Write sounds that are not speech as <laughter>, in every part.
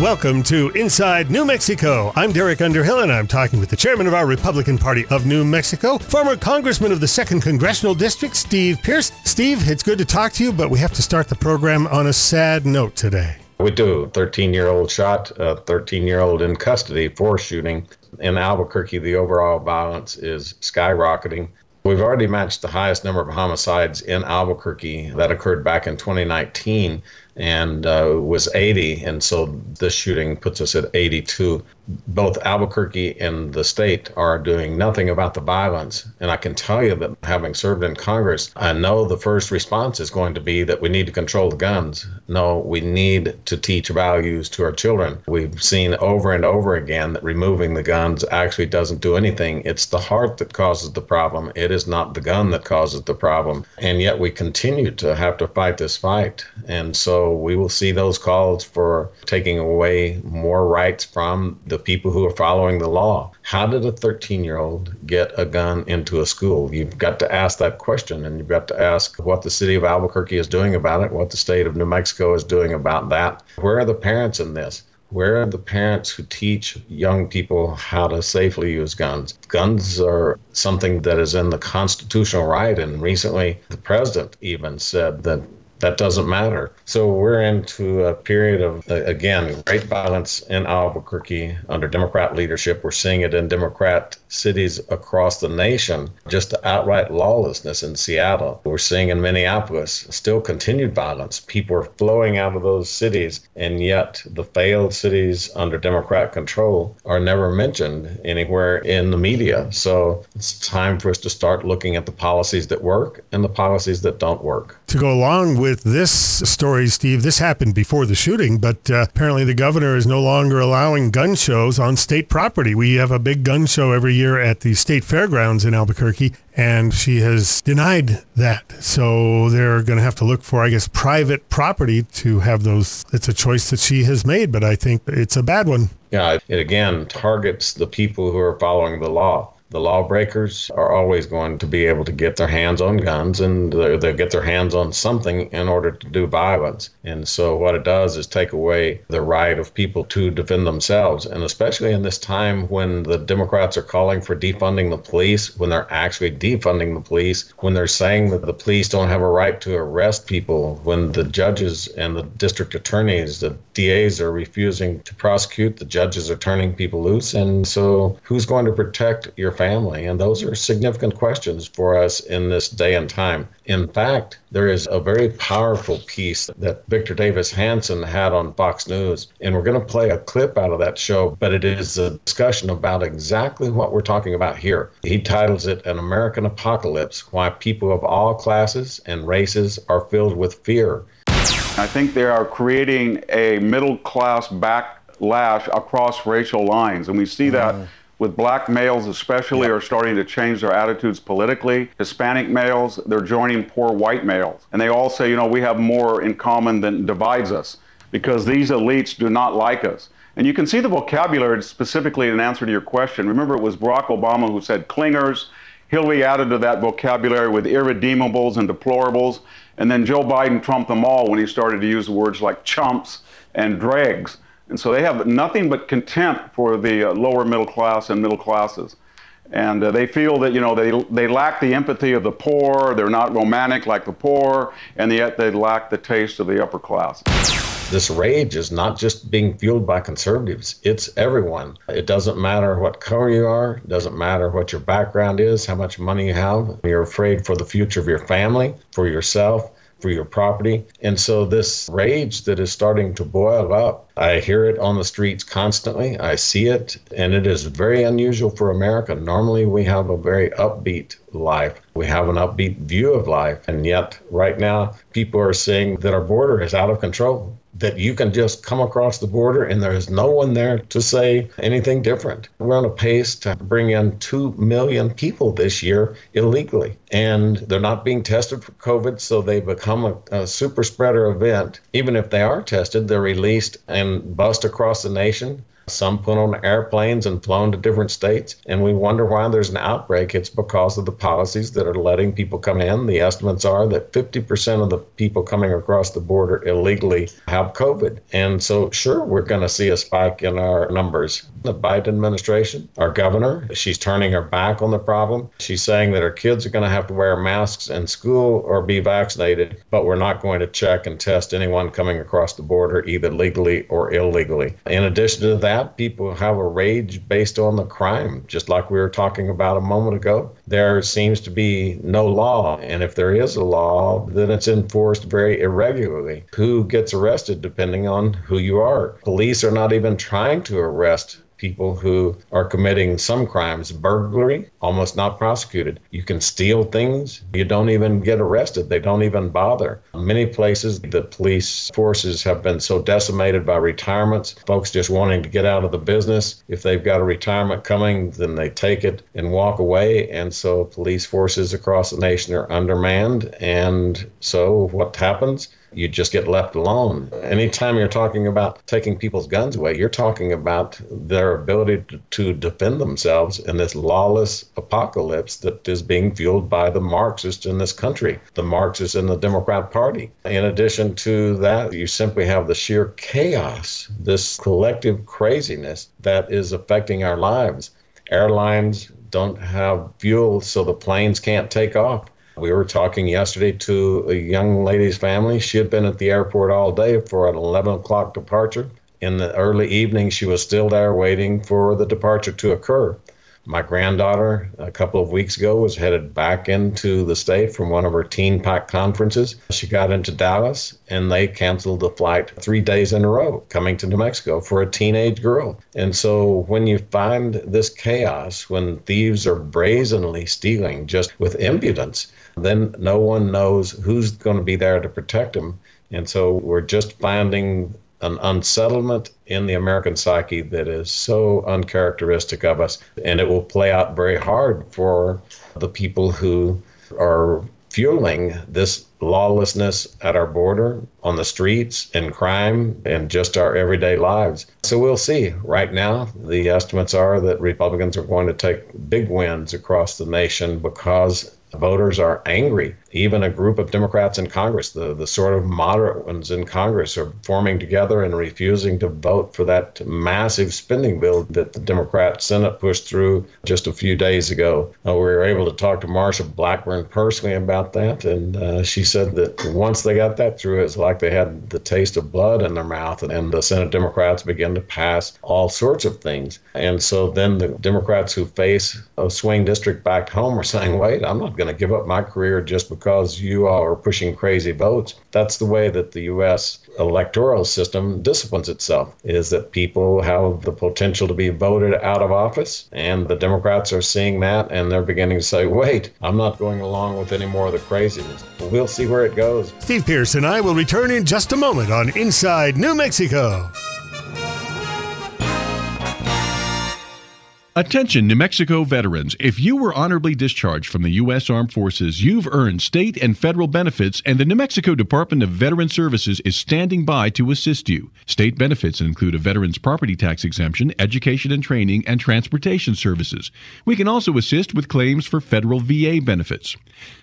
Welcome to Inside New Mexico. I'm Derek Underhill, and I'm talking with the chairman of our Republican Party of New Mexico, former congressman of the 2nd Congressional District, Steve Pearce. Steve, it's good to talk to you, but we have to start the program on a sad note today. We do. 13 year old shot, 13 year old in custody for shooting. In Albuquerque, the overall violence is skyrocketing. We've already matched the highest number of homicides in Albuquerque that occurred back in 2019 and uh, was 80. And so this shooting puts us at 82. Both Albuquerque and the state are doing nothing about the violence. And I can tell you that having served in Congress, I know the first response is going to be that we need to control the guns. No, we need to teach values to our children. We've seen over and over again that removing the guns actually doesn't do anything. It's the heart that causes the problem. It is not the gun that causes the problem. And yet we continue to have to fight this fight. And so we will see those calls for taking away more rights from the people who are following the law. How did a 13 year old get a gun into a school? You've got to ask that question and you've got to ask what the city of Albuquerque is doing about it, what the state of New Mexico is doing about that. Where are the parents in this? Where are the parents who teach young people how to safely use guns? Guns are something that is in the constitutional right. And recently, the president even said that that doesn't matter. So we're into a period of, again, great violence in Albuquerque under Democrat leadership. We're seeing it in Democrat cities across the nation, just outright lawlessness in Seattle. We're seeing in Minneapolis still continued violence. People are flowing out of those cities, and yet the failed cities under Democrat control are never mentioned anywhere in the media. So it's time for us to start looking at the policies that work and the policies that don't work. To go along with with this story, Steve, this happened before the shooting, but uh, apparently the governor is no longer allowing gun shows on state property. We have a big gun show every year at the state fairgrounds in Albuquerque, and she has denied that. So they're going to have to look for, I guess, private property to have those. It's a choice that she has made, but I think it's a bad one. Yeah, it again targets the people who are following the law the lawbreakers are always going to be able to get their hands on guns and they'll get their hands on something in order to do violence. And so, what it does is take away the right of people to defend themselves. And especially in this time when the Democrats are calling for defunding the police, when they're actually defunding the police, when they're saying that the police don't have a right to arrest people, when the judges and the district attorneys, the DAs are refusing to prosecute, the judges are turning people loose. And so, who's going to protect your family? And those are significant questions for us in this day and time. In fact, there is a very powerful piece that Victor Davis Hanson had on Fox News, and we're going to play a clip out of that show, but it is a discussion about exactly what we're talking about here. He titles it An American Apocalypse Why People of All Classes and Races Are Filled with Fear. I think they are creating a middle class backlash across racial lines, and we see that. Mm with black males especially yep. are starting to change their attitudes politically. Hispanic males, they're joining poor white males. And they all say, you know, we have more in common than divides us because these elites do not like us. And you can see the vocabulary specifically in answer to your question. Remember, it was Barack Obama who said clingers. Hillary added to that vocabulary with irredeemables and deplorables. And then Joe Biden trumped them all when he started to use words like chumps and dregs. And so they have nothing but contempt for the uh, lower middle class and middle classes. And uh, they feel that, you know, they, they lack the empathy of the poor, they're not romantic like the poor, and yet they lack the taste of the upper class. This rage is not just being fueled by conservatives, it's everyone. It doesn't matter what color you are, doesn't matter what your background is, how much money you have. You're afraid for the future of your family, for yourself, for your property. And so this rage that is starting to boil up, I hear it on the streets constantly. I see it, and it is very unusual for America. Normally, we have a very upbeat life. We have an upbeat view of life. And yet, right now, people are saying that our border is out of control that you can just come across the border and there is no one there to say anything different. We're on a pace to bring in 2 million people this year illegally, and they're not being tested for COVID, so they become a, a super spreader event. Even if they are tested, they're released and bust across the nation. Some put on airplanes and flown to different states. And we wonder why there's an outbreak. It's because of the policies that are letting people come in. The estimates are that 50% of the people coming across the border illegally have COVID. And so, sure, we're going to see a spike in our numbers. The Biden administration, our governor, she's turning her back on the problem. She's saying that her kids are going to have to wear masks in school or be vaccinated, but we're not going to check and test anyone coming across the border, either legally or illegally. In addition to that, people have a rage based on the crime, just like we were talking about a moment ago. There seems to be no law, and if there is a law, then it's enforced very irregularly. Who gets arrested depending on who you are? Police are not even trying to arrest people who are committing some crimes, burglary, almost not prosecuted. You can steal things, you don't even get arrested, they don't even bother. many places, the police forces have been so decimated by retirements, folks just wanting to get out of the business. If they've got a retirement coming, then they take it and walk away. And so police forces across the nation are undermanned. And so what happens? You just get left alone. Anytime you're talking about taking people's guns away, you're talking about their ability to, to, defend themselves in this lawless apocalypse that is being fueled by the Marxists in this country, the Marxists in the Democrat Party. In addition to that, you simply have the sheer chaos, this collective craziness that is affecting our lives. Airlines don't have fuel, so the planes can't take off we were talking yesterday to a young lady's family. She had been at the airport all day for an 11 o'clock departure. In the early evening, she was still there waiting for the departure to occur. My granddaughter, a couple of weeks ago, was headed back into the state from one of her TeenPact conferences. She got into Dallas and they canceled the flight three days in a row coming to New Mexico for a teenage girl. And so when you find this chaos, when thieves are brazenly stealing just with impudence, then no one knows who's going to be there to protect them. And so we're just finding an unsettlement in the American psyche that is so uncharacteristic of us. And it will play out very hard for the people who are fueling this lawlessness at our border, on the streets, and crime, and just our everyday lives. So we'll see. Right now, the estimates are that Republicans are going to take big wins across the nation because voters are angry even a group of Democrats in Congress, the, the sort of moderate ones in Congress, are forming together and refusing to vote for that massive spending bill that the Democrat Senate pushed through just a few days ago. Uh, we were able to talk to Marsha Blackburn personally about that, and uh, she said that once they got that through, it's like they had the taste of blood in their mouth, and and the Senate Democrats began to pass all sorts of things. And so then the Democrats who face a swing district back home are saying, wait, I'm not going to give up my career just because you all are pushing crazy votes. That's the way that the U.S. electoral system disciplines itself, is that people have the potential to be voted out of office. And the Democrats are seeing that and they're beginning to say, wait, I'm not going along with any more of the craziness. We'll see where it goes. Steve Pearce and I will return in just a moment on Inside New Mexico. Attention, New Mexico veterans. If you were honorably discharged from the U.S. Armed Forces, you've earned state and federal benefits, and the New Mexico Department of Veteran Services is standing by to assist you. State benefits include a veteran's property tax exemption, education and training, and transportation services. We can also assist with claims for federal VA benefits.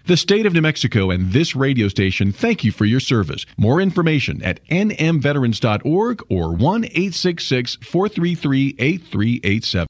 The state of New Mexico and this radio station thank you for your service. More information at nmveterans.org or 1 866 433 8387.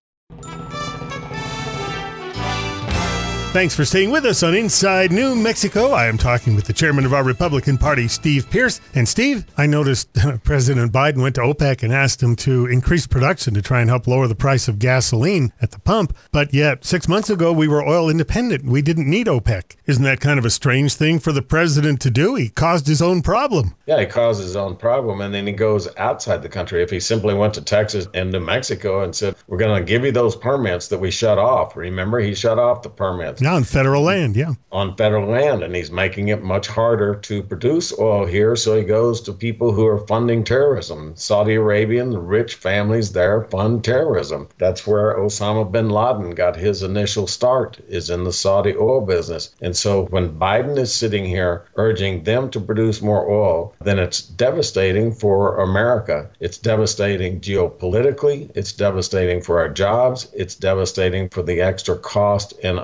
Thanks for staying with us on Inside New Mexico. I am talking with the chairman of our Republican Party, Steve Pearce. And Steve, I noticed <laughs> President Biden went to OPEC and asked him to increase production to try and help lower the price of gasoline at the pump. But yet, six months ago, we were oil independent. We didn't need OPEC. Isn't that kind of a strange thing for the president to do? He caused his own problem. Yeah, he caused his own problem. And then he goes outside the country. If he simply went to Texas and New Mexico and said, We're going to give you those permits that we shut off. Remember, he shut off the permits On federal land, yeah. On federal land, and he's making it much harder to produce oil here. So he goes to people who are funding terrorism. Saudi Arabia and the rich families there fund terrorism. That's where Osama bin Laden got his initial start, is in the Saudi oil business. And so when Biden is sitting here urging them to produce more oil, then it's devastating for America. It's devastating geopolitically, it's devastating for our jobs, it's devastating for the extra cost in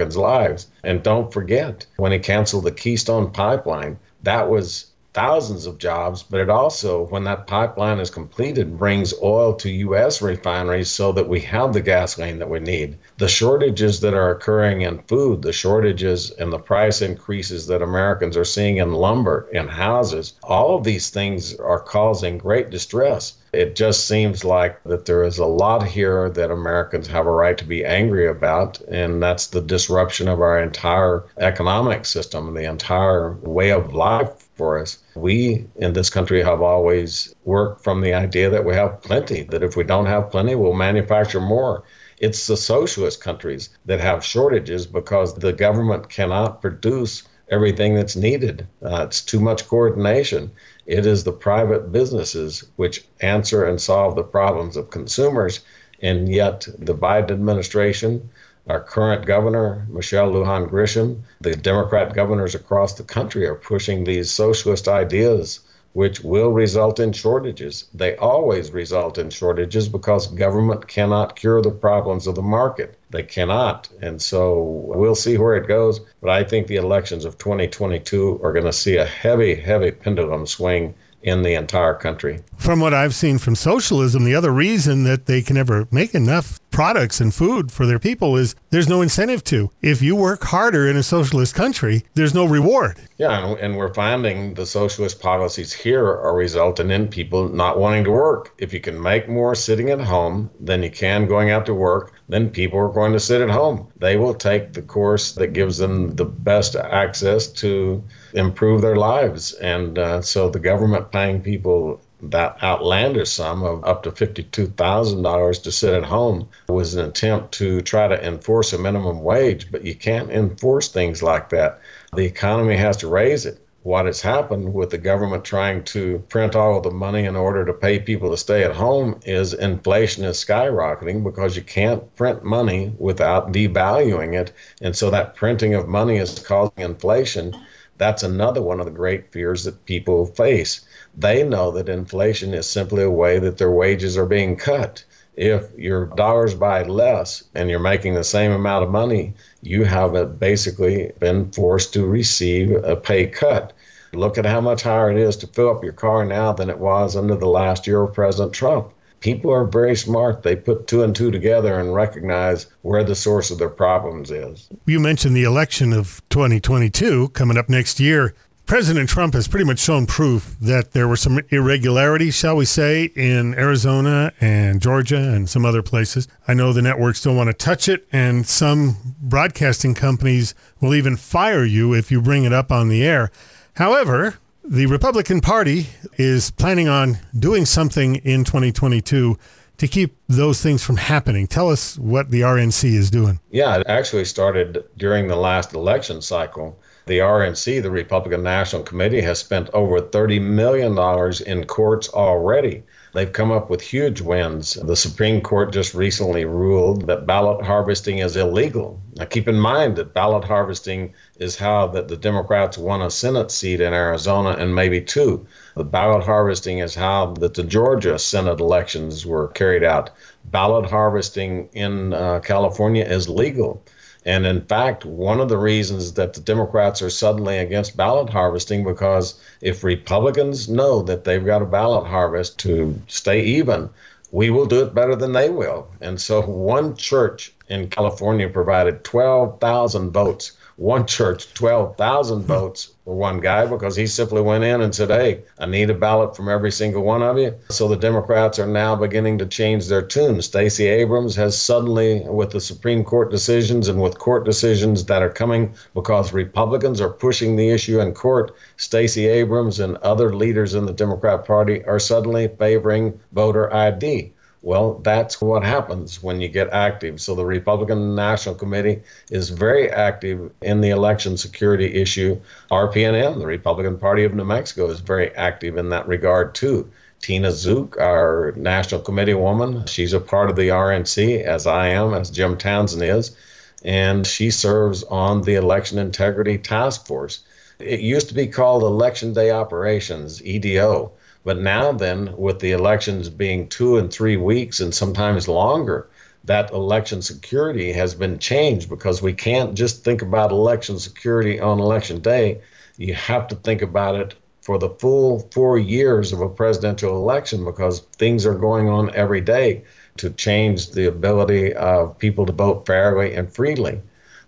Americans' lives. And don't forget, when he canceled the Keystone pipeline, that was thousands of jobs, but it also, when that pipeline is completed, brings oil to U.S. refineries so that we have the gasoline that we need. The shortages that are occurring in food, the shortages and the price increases that Americans are seeing in lumber, in houses, all of these things are causing great distress. It just seems like that there is a lot here that Americans have a right to be angry about, and that's the disruption of our entire economic system, the entire way of life for us. We in this country have always worked from the idea that we have plenty, that if we don't have plenty, we'll manufacture more. It's the socialist countries that have shortages because the government cannot produce everything that's needed. Uh, it's too much coordination. It is the private businesses which answer and solve the problems of consumers. And yet, the Biden administration our current governor, Michelle Lujan Grisham, the Democrat governors across the country are pushing these socialist ideas, which will result in shortages. They always result in shortages because government cannot cure the problems of the market. They cannot. And so we'll see where it goes. But I think the elections of 2022 are going to see a heavy, heavy pendulum swing in the entire country. From what I've seen from socialism, the other reason that they can never make enough products and food for their people is there's no incentive to. If you work harder in a socialist country, there's no reward. Yeah, and we're finding the socialist policies here are resulting in people not wanting to work. If you can make more sitting at home than you can going out to work, then people are going to sit at home. They will take the course that gives them the best access to improve their lives. And uh, so the government paying people that outlandish sum of up to $52,000 to sit at home was an attempt to try to enforce a minimum wage, but you can't enforce things like that. The economy has to raise it. What has happened with the government trying to print all of the money in order to pay people to stay at home is inflation is skyrocketing because you can't print money without devaluing it. And so that printing of money is causing inflation. That's another one of the great fears that people face they know that inflation is simply a way that their wages are being cut. If your dollars buy less and you're making the same amount of money, you have basically been forced to receive a pay cut. Look at how much higher it is to fill up your car now than it was under the last year of President Trump. People are very smart. They put two and two together and recognize where the source of their problems is. You mentioned the election of 2022 coming up next year. President Trump has pretty much shown proof that there were some irregularities, shall we say, in Arizona and Georgia and some other places. I know the networks don't want to touch it, and some broadcasting companies will even fire you if you bring it up on the air. However, the Republican Party is planning on doing something in 2022 to keep those things from happening. Tell us what the RNC is doing. Yeah, it actually started during the last election cycle the RNC, the Republican National Committee, has spent over $30 million in courts already. They've come up with huge wins. The Supreme Court just recently ruled that ballot harvesting is illegal. Now, keep in mind that ballot harvesting is how that the Democrats won a Senate seat in Arizona and maybe two. The ballot harvesting is how that the Georgia Senate elections were carried out. Ballot harvesting in uh, California is legal. And in fact, one of the reasons that the Democrats are suddenly against ballot harvesting because if Republicans know that they've got a ballot harvest to stay even, we will do it better than they will. And so one church in California provided 12,000 votes one church 12,000 votes for one guy because he simply went in and said, Hey, I need a ballot from every single one of you. So the Democrats are now beginning to change their tune. Stacey Abrams has suddenly, with the Supreme Court decisions and with court decisions that are coming because Republicans are pushing the issue in court, Stacey Abrams and other leaders in the Democrat Party are suddenly favoring voter ID. Well, that's what happens when you get active. So the Republican National Committee is very active in the election security issue. RPNM, the Republican Party of New Mexico, is very active in that regard too. Tina Zook, our national committee woman, she's a part of the RNC, as I am, as Jim Townsend is, and she serves on the Election Integrity Task Force. It used to be called Election Day Operations, EDO but now, then, with the elections being two and three weeks and sometimes longer, that election security has been changed because we can't just think about election security on election day. You have to think about it for the full four years of a presidential election because things are going on every day to change the ability of people to vote fairly and freely.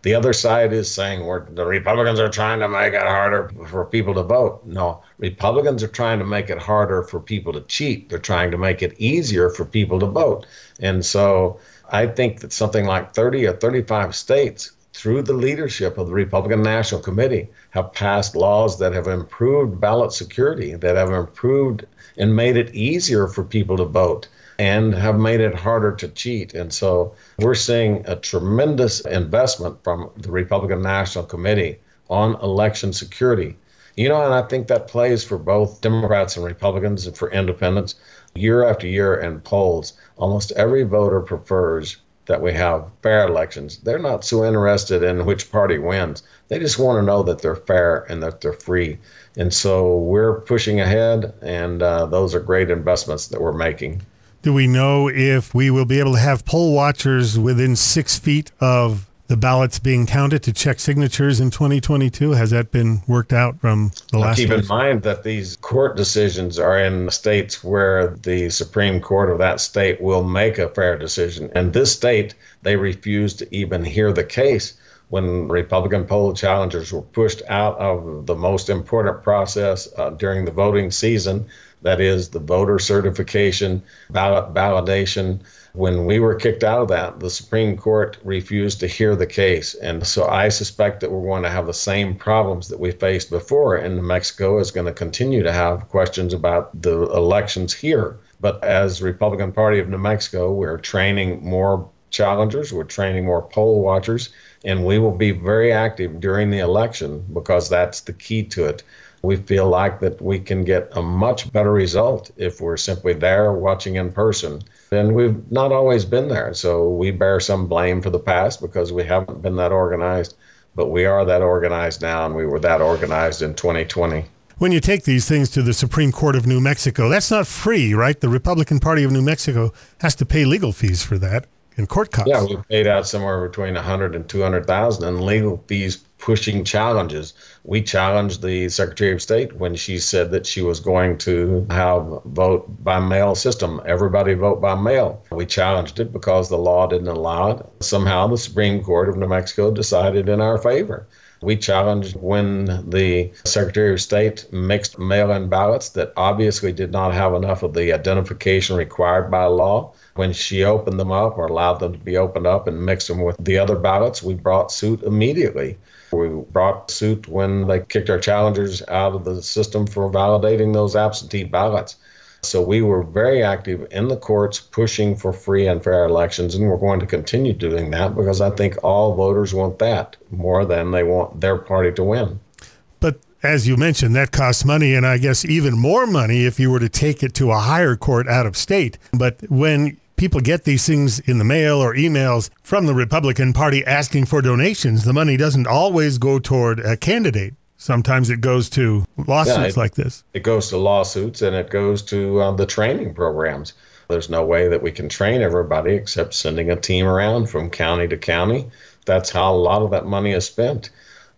The other side is saying we're, the Republicans are trying to make it harder for people to vote. No, Republicans are trying to make it harder for people to cheat. They're trying to make it easier for people to vote. And so I think that something like 30 or 35 states, through the leadership of the Republican National Committee, have passed laws that have improved ballot security, that have improved and made it easier for people to vote and have made it harder to cheat. And so we're seeing a tremendous investment from the Republican National Committee on election security. You know, and I think that plays for both Democrats and Republicans and for independents. Year after year in polls, almost every voter prefers that we have fair elections. They're not so interested in which party wins. They just want to know that they're fair and that they're free. And so we're pushing ahead, and uh, those are great investments that we're making. Do we know if we will be able to have poll watchers within six feet of the ballots being counted to check signatures in 2022? Has that been worked out from the last? Keep in mind that these court decisions are in states where the Supreme Court of that state will make a fair decision. And this state, they refused to even hear the case when Republican poll challengers were pushed out of the most important process uh, during the voting season that is the voter certification, ballot validation. When we were kicked out of that, the Supreme Court refused to hear the case. And so I suspect that we're going to have the same problems that we faced before, and New Mexico is going to continue to have questions about the elections here. But as Republican Party of New Mexico, we're training more challengers, we're training more poll watchers, and we will be very active during the election because that's the key to it we feel like that we can get a much better result if we're simply there watching in person. And we've not always been there. So we bear some blame for the past because we haven't been that organized. But we are that organized now, and we were that organized in 2020. When you take these things to the Supreme Court of New Mexico, that's not free, right? The Republican Party of New Mexico has to pay legal fees for that and court costs. Yeah, we paid out somewhere between 100 and 200,000 in legal fees pushing challenges. We challenged the Secretary of State when she said that she was going to have vote by mail system, everybody vote by mail. We challenged it because the law didn't allow it. Somehow the Supreme Court of New Mexico decided in our favor. We challenged when the Secretary of State mixed mail in ballots that obviously did not have enough of the identification required by law. When she opened them up or allowed them to be opened up and mixed them with the other ballots, we brought suit immediately. We brought suit when they kicked our challengers out of the system for validating those absentee ballots. So we were very active in the courts pushing for free and fair elections, and we're going to continue doing that because I think all voters want that more than they want their party to win. But as you mentioned, that costs money, and I guess even more money if you were to take it to a higher court out of state. But when people get these things in the mail or emails from the Republican Party asking for donations, the money doesn't always go toward a candidate. Sometimes it goes to lawsuits yeah, it, like this. It goes to lawsuits and it goes to uh, the training programs. There's no way that we can train everybody except sending a team around from county to county. That's how a lot of that money is spent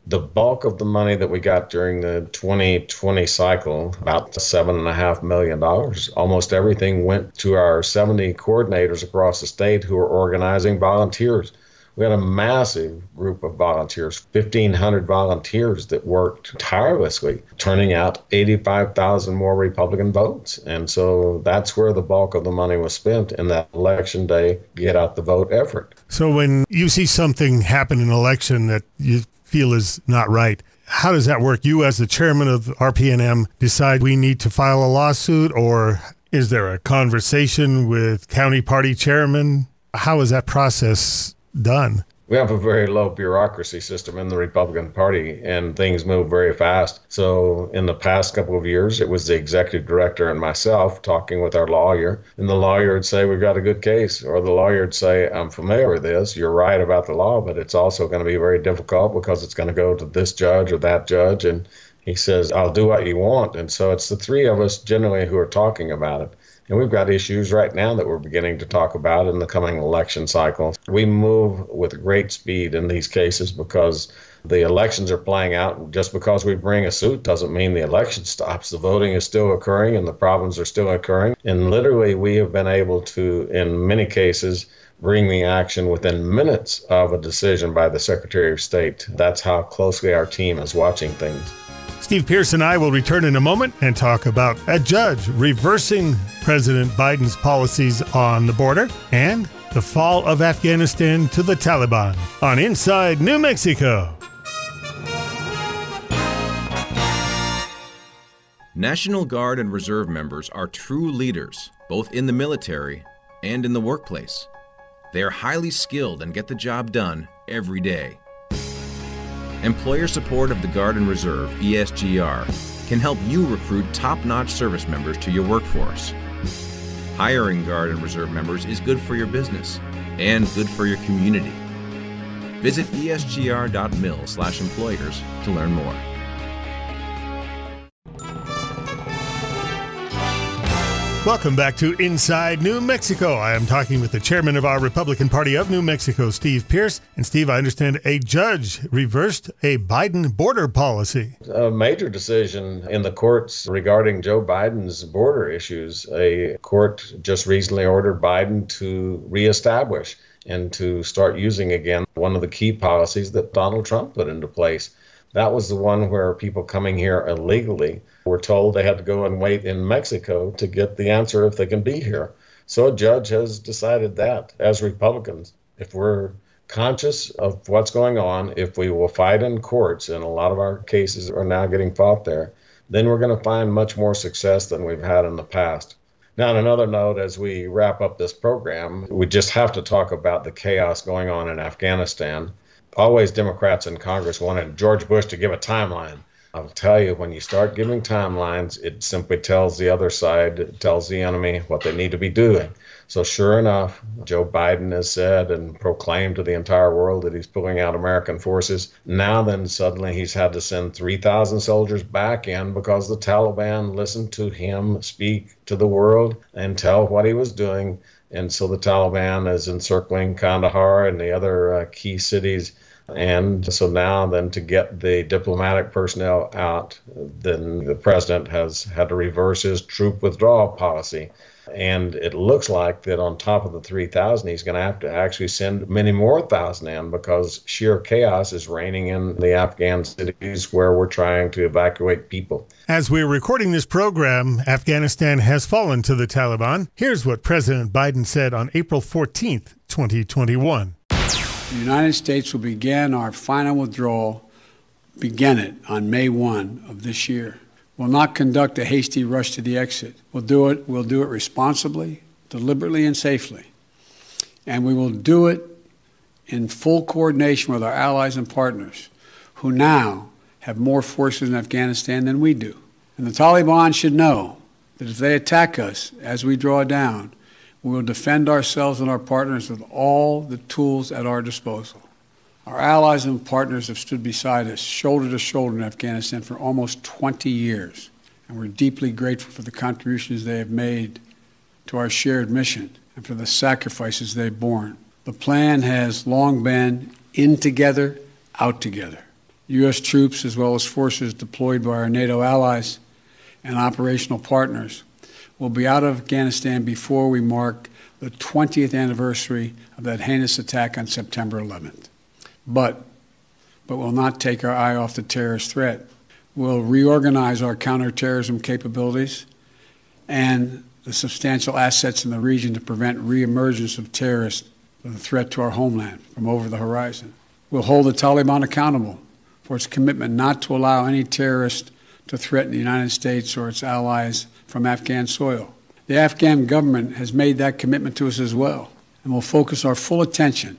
the bulk of the money that we got during the 2020 cycle, about seven and a half million dollars, almost everything went to our 70 coordinators across the state who are organizing volunteers. We had a massive group of volunteers, 1,500 volunteers that worked tirelessly, turning out 85,000 more Republican votes. And so that's where the bulk of the money was spent in that election day get out the vote effort. So when you see something happen in an election that you feel is not right. How does that work? You, as the chairman of RPNM, decide we need to file a lawsuit, or Is there a conversation with county party chairman? How is that process done? We have a very low bureaucracy system in the Republican Party, and things move very fast. So, in the past couple of years, it was the executive director and myself talking with our lawyer, and the lawyer would say, We've got a good case. Or the lawyer would say, I'm familiar with this. You're right about the law, but it's also going to be very difficult because it's going to go to this judge or that judge. And he says, I'll do what you want. And so, it's the three of us generally who are talking about it. And we've got issues right now that we're beginning to talk about in the coming election cycle. We move with great speed in these cases because the elections are playing out. Just because we bring a suit doesn't mean the election stops. The voting is still occurring and the problems are still occurring. And literally, we have been able to, in many cases, bring the action within minutes of a decision by the Secretary of State. That's how closely our team is watching things. Steve Pearce and I will return in a moment and talk about a judge reversing President Biden's policies on the border and the fall of Afghanistan to the Taliban on Inside New Mexico. National Guard and Reserve members are true leaders, both in the military and in the workplace. They are highly skilled and get the job done every day. Employer support of the Guard and Reserve, ESGR, can help you recruit top notch service members to your workforce. Hiring Guard and Reserve members is good for your business and good for your community. Visit esgr.mil/employers to learn more. Welcome back to Inside New Mexico. I am talking with the chairman of our Republican Party of New Mexico, Steve Pearce. And Steve, I understand a judge reversed a Biden border policy. A major decision in the courts regarding Joe Biden's border issues. A court just recently ordered Biden to reestablish and to start using again one of the key policies that Donald Trump put into place. That was the one where people coming here illegally were told they had to go and wait in Mexico to get the answer if they can be here. So a judge has decided that as Republicans, if we're conscious of what's going on, if we will fight in courts, and a lot of our cases are now getting fought there, then we're going to find much more success than we've had in the past. Now, on another note, as we wrap up this program, we just have to talk about the chaos going on in Afghanistan. Always Democrats in Congress wanted George Bush to give a timeline. I'll tell you, when you start giving timelines, it simply tells the other side, it tells the enemy what they need to be doing. So, sure enough, Joe Biden has said and proclaimed to the entire world that he's pulling out American forces. Now, then, suddenly he's had to send 3,000 soldiers back in because the Taliban listened to him speak to the world and tell what he was doing. And so the Taliban is encircling Kandahar and the other uh, key cities and so now, then, to get the diplomatic personnel out, then the president has had to reverse his troop withdrawal policy. And it looks like that on top of the 3,000, he's going to have to actually send many more thousand in because sheer chaos is reigning in the Afghan cities where we're trying to evacuate people. As we're recording this program, Afghanistan has fallen to the Taliban. Here's what President Biden said on April 14th, 2021. The United States will begin our final withdrawal, begin it on May 1 of this year. We'll not conduct a hasty rush to the exit. We'll do it, we'll do it responsibly, deliberately, and safely. And we will do it in full coordination with our allies and partners, who now have more forces in Afghanistan than we do. And the Taliban should know that if they attack us as we draw down, we will defend ourselves and our partners with all the tools at our disposal. Our allies and partners have stood beside us, shoulder to shoulder in Afghanistan for almost 20 years, and we're deeply grateful for the contributions they have made to our shared mission and for the sacrifices they've borne. The plan has long been in together, out together. U.S. troops, as well as forces deployed by our NATO allies and operational partners, will be out of Afghanistan before we mark the 20th anniversary of that heinous attack on September 11th. But, but we'll not take our eye off the terrorist threat. We'll reorganize our counterterrorism capabilities and the substantial assets in the region to prevent reemergence of terrorists with a threat to our homeland from over the horizon. We'll hold the Taliban accountable for its commitment not to allow any terrorist to threaten the United States or its allies from Afghan soil. The Afghan government has made that commitment to us as well, and we'll focus our full attention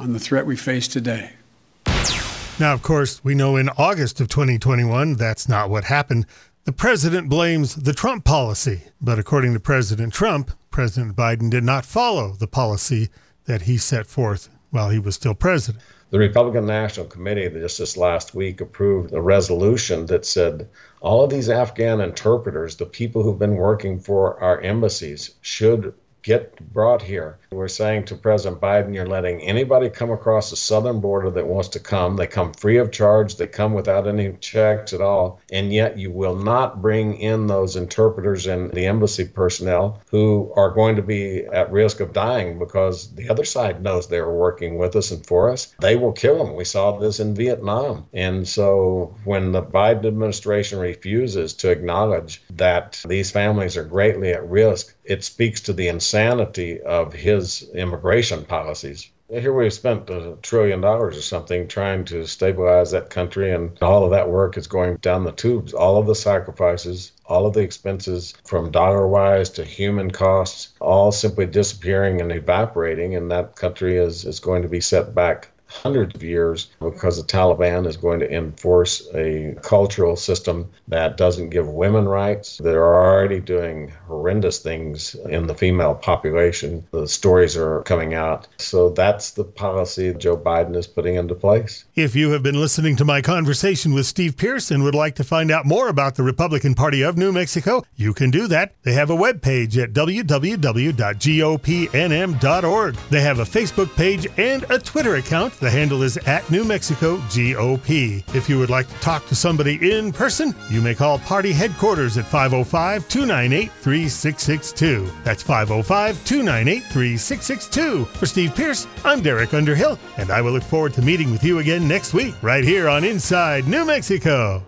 on the threat we face today. Now, of course, we know in August of 2021 that's not what happened. The president blames the Trump policy. But according to President Trump, President Biden did not follow the policy that he set forth while he was still president. The Republican National Committee just this last week approved a resolution that said all of these Afghan interpreters, the people who've been working for our embassies, should get brought here. We're saying to President Biden, you're letting anybody come across the southern border that wants to come. They come free of charge, they come without any checks at all. And yet you will not bring in those interpreters and the embassy personnel who are going to be at risk of dying because the other side knows they're working with us and for us. They will kill them. We saw this in Vietnam. And so when the Biden administration refuses to acknowledge that these families are greatly at risk, it speaks to the insanity of his immigration policies. Here we've spent a trillion dollars or something trying to stabilize that country, and all of that work is going down the tubes. All of the sacrifices, all of the expenses from dollar wise to human costs, all simply disappearing and evaporating, and that country is, is going to be set back hundreds of years because the Taliban is going to enforce a cultural system that doesn't give women rights. They're already doing horrendous things in the female population. The stories are coming out. So that's the policy Joe Biden is putting into place. If you have been listening to my conversation with Steve Pearson and would like to find out more about the Republican Party of New Mexico, you can do that. They have a webpage at www.gopnm.org. They have a Facebook page and a Twitter account the handle is at New Mexico GOP. If you would like to talk to somebody in person, you may call party headquarters at 505 298 3662. That's 505 298 3662. For Steve Pearce, I'm Derek Underhill, and I will look forward to meeting with you again next week, right here on Inside New Mexico.